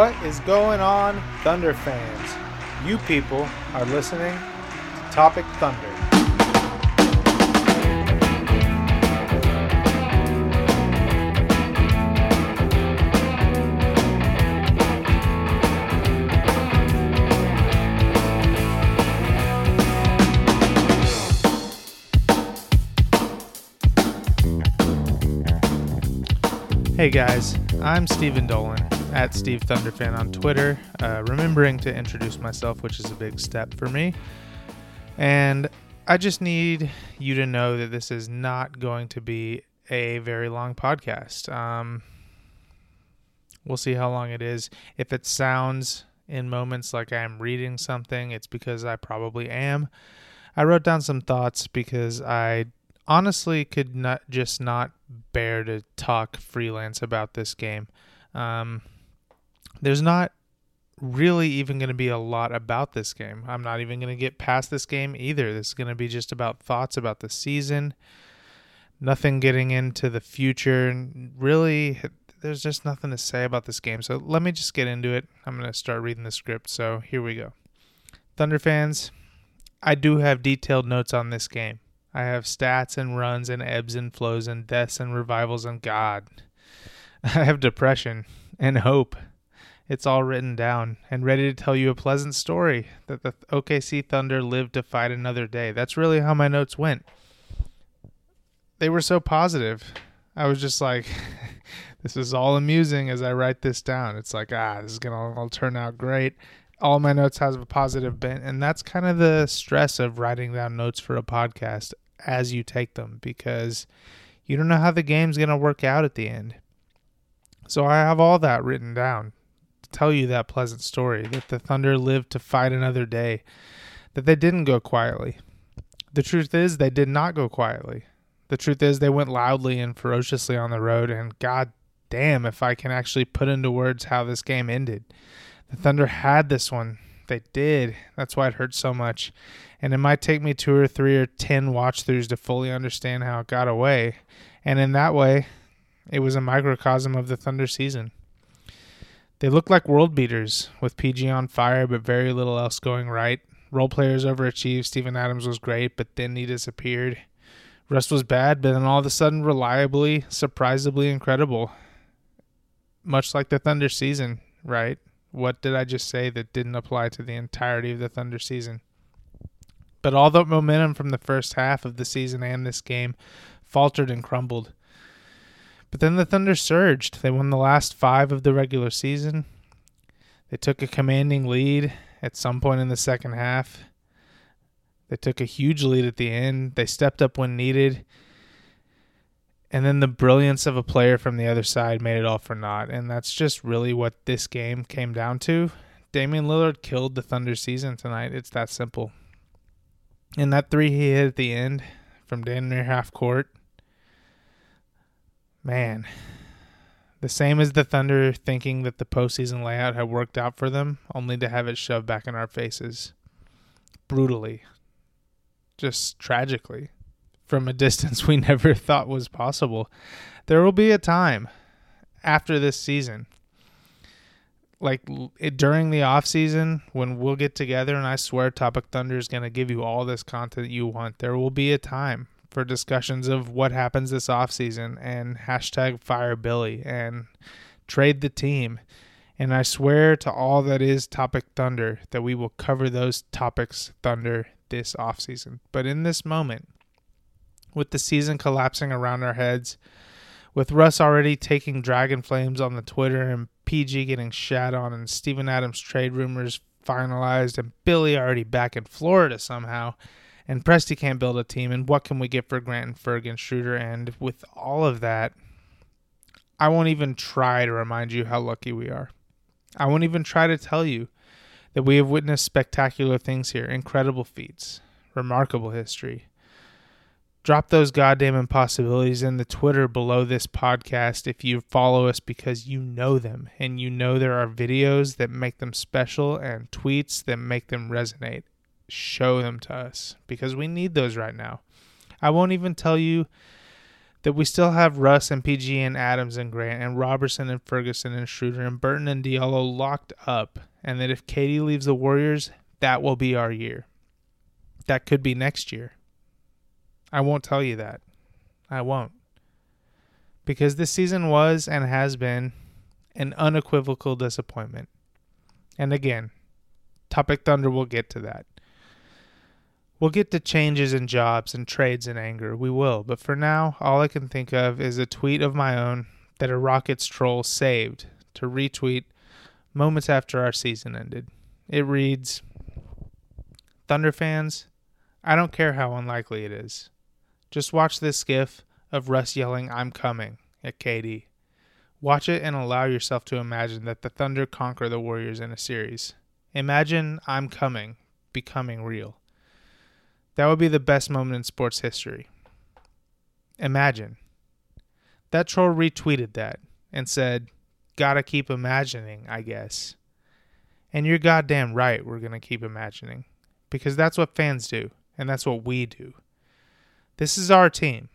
What is going on, Thunder fans? You people are listening to Topic Thunder. Hey guys, I'm Stephen Dolan at Steve Thunderfan on Twitter, uh, remembering to introduce myself, which is a big step for me. And I just need you to know that this is not going to be a very long podcast. Um, we'll see how long it is. If it sounds in moments like I'm reading something, it's because I probably am. I wrote down some thoughts because I honestly could not just not bear to talk freelance about this game. Um, there's not really even going to be a lot about this game. I'm not even going to get past this game either. This is going to be just about thoughts about the season. Nothing getting into the future. Really, there's just nothing to say about this game. So let me just get into it. I'm going to start reading the script. So here we go. Thunder fans, I do have detailed notes on this game. I have stats and runs and ebbs and flows and deaths and revivals and God. I have depression and hope. It's all written down and ready to tell you a pleasant story that the OKC Thunder lived to fight another day. That's really how my notes went. They were so positive. I was just like, this is all amusing as I write this down. It's like, ah, this is going to all turn out great all my notes has a positive bent and that's kind of the stress of writing down notes for a podcast as you take them because you don't know how the game's going to work out at the end so i have all that written down tell you that pleasant story that the thunder lived to fight another day that they didn't go quietly the truth is they did not go quietly the truth is they went loudly and ferociously on the road and god damn if i can actually put into words how this game ended the Thunder had this one. They did. That's why it hurt so much. And it might take me two or three or ten watch throughs to fully understand how it got away. And in that way, it was a microcosm of the Thunder season. They looked like world beaters, with PG on fire but very little else going right. Role players overachieved. Steven Adams was great, but then he disappeared. Russ was bad, but then all of a sudden, reliably, surprisingly incredible. Much like the Thunder season, right? What did I just say that didn't apply to the entirety of the Thunder season? But all the momentum from the first half of the season and this game faltered and crumbled. But then the Thunder surged. They won the last five of the regular season. They took a commanding lead at some point in the second half. They took a huge lead at the end. They stepped up when needed and then the brilliance of a player from the other side made it all for naught. And that's just really what this game came down to. Damian Lillard killed the Thunder season tonight. It's that simple. And that three he hit at the end from damn near half court, man, the same as the Thunder thinking that the postseason layout had worked out for them, only to have it shoved back in our faces. Brutally. Just tragically from a distance we never thought was possible. There will be a time after this season like during the off season when we'll get together and I swear Topic Thunder is going to give you all this content you want. There will be a time for discussions of what happens this off season and hashtag fire Billy and trade the team. And I swear to all that is Topic Thunder that we will cover those topics Thunder this off season. But in this moment, with the season collapsing around our heads, with Russ already taking Dragon Flames on the Twitter and PG getting shat on and Steven Adams trade rumors finalized and Billy already back in Florida somehow and Presti can't build a team and what can we get for Grant and Ferg and Schroeder and with all of that I won't even try to remind you how lucky we are. I won't even try to tell you that we have witnessed spectacular things here, incredible feats, remarkable history, drop those goddamn impossibilities in the Twitter below this podcast if you follow us because you know them and you know there are videos that make them special and tweets that make them resonate. Show them to us because we need those right now. I won't even tell you that we still have Russ and PG and Adams and Grant and Robertson and Ferguson and Schroeder and Burton and Diallo locked up, and that if KD leaves the Warriors, that will be our year. That could be next year. I won't tell you that. I won't. Because this season was and has been an unequivocal disappointment. And again, Topic Thunder will get to that. We'll get to changes in jobs and trades and anger. We will. But for now, all I can think of is a tweet of my own that a Rockets troll saved to retweet moments after our season ended. It reads Thunder fans, I don't care how unlikely it is. Just watch this gif of Russ yelling, I'm coming at KD. Watch it and allow yourself to imagine that the Thunder conquer the Warriors in a series. Imagine I'm coming, becoming real. That would be the best moment in sports history. Imagine. That troll retweeted that and said, Gotta keep imagining, I guess. And you're goddamn right, we're gonna keep imagining. Because that's what fans do, and that's what we do. This is our team.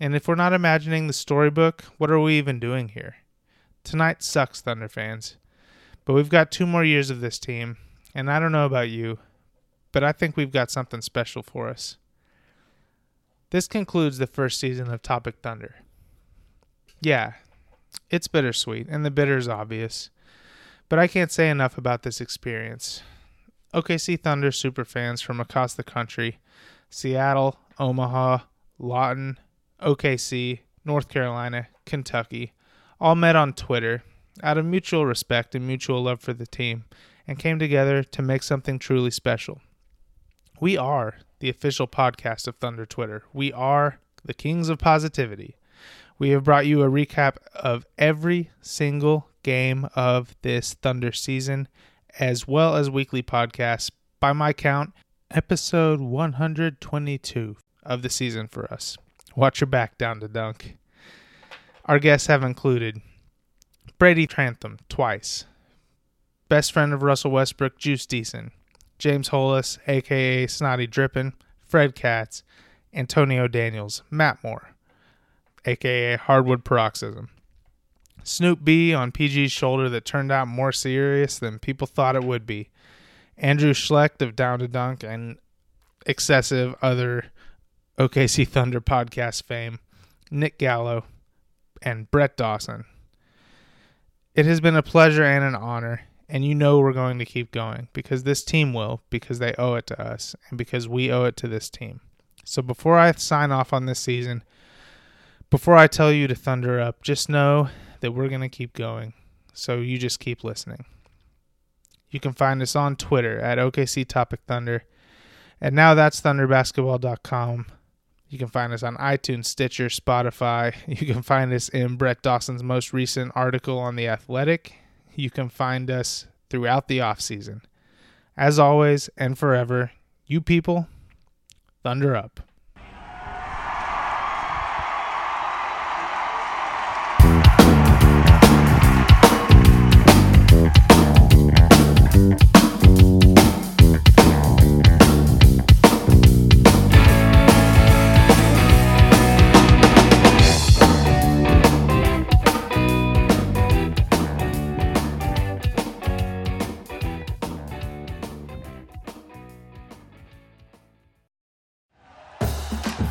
And if we're not imagining the storybook, what are we even doing here? Tonight sucks, Thunder fans. But we've got two more years of this team, and I don't know about you, but I think we've got something special for us. This concludes the first season of Topic Thunder. Yeah, it's bittersweet, and the bitter is obvious, but I can't say enough about this experience. OKC Thunder superfans from across the country Seattle, Omaha, Lawton, OKC, North Carolina, Kentucky all met on Twitter out of mutual respect and mutual love for the team and came together to make something truly special. We are the official podcast of Thunder Twitter. We are the kings of positivity. We have brought you a recap of every single game of this Thunder season, as well as weekly podcasts. By my count, episode 122 of the season for us. Watch your back down to dunk. Our guests have included Brady Trantham twice, best friend of Russell Westbrook, Juice Deason, James Hollis, aka Snotty Drippin, Fred Katz, Antonio Daniels, Matt Moore, aka Hardwood Paroxysm. Snoop B on PG's shoulder that turned out more serious than people thought it would be. Andrew Schlecht of Down to Dunk and excessive other OKC Thunder podcast fame, Nick Gallo, and Brett Dawson. It has been a pleasure and an honor and you know we're going to keep going because this team will, because they owe it to us, and because we owe it to this team. So before I sign off on this season, before I tell you to thunder up, just know that we're going to keep going. So you just keep listening. You can find us on Twitter at OKC Topic Thunder. And now that's thunderbasketball.com. You can find us on iTunes, Stitcher, Spotify. You can find us in Brett Dawson's most recent article on The Athletic you can find us throughout the off season. As always and forever, you people, thunder up.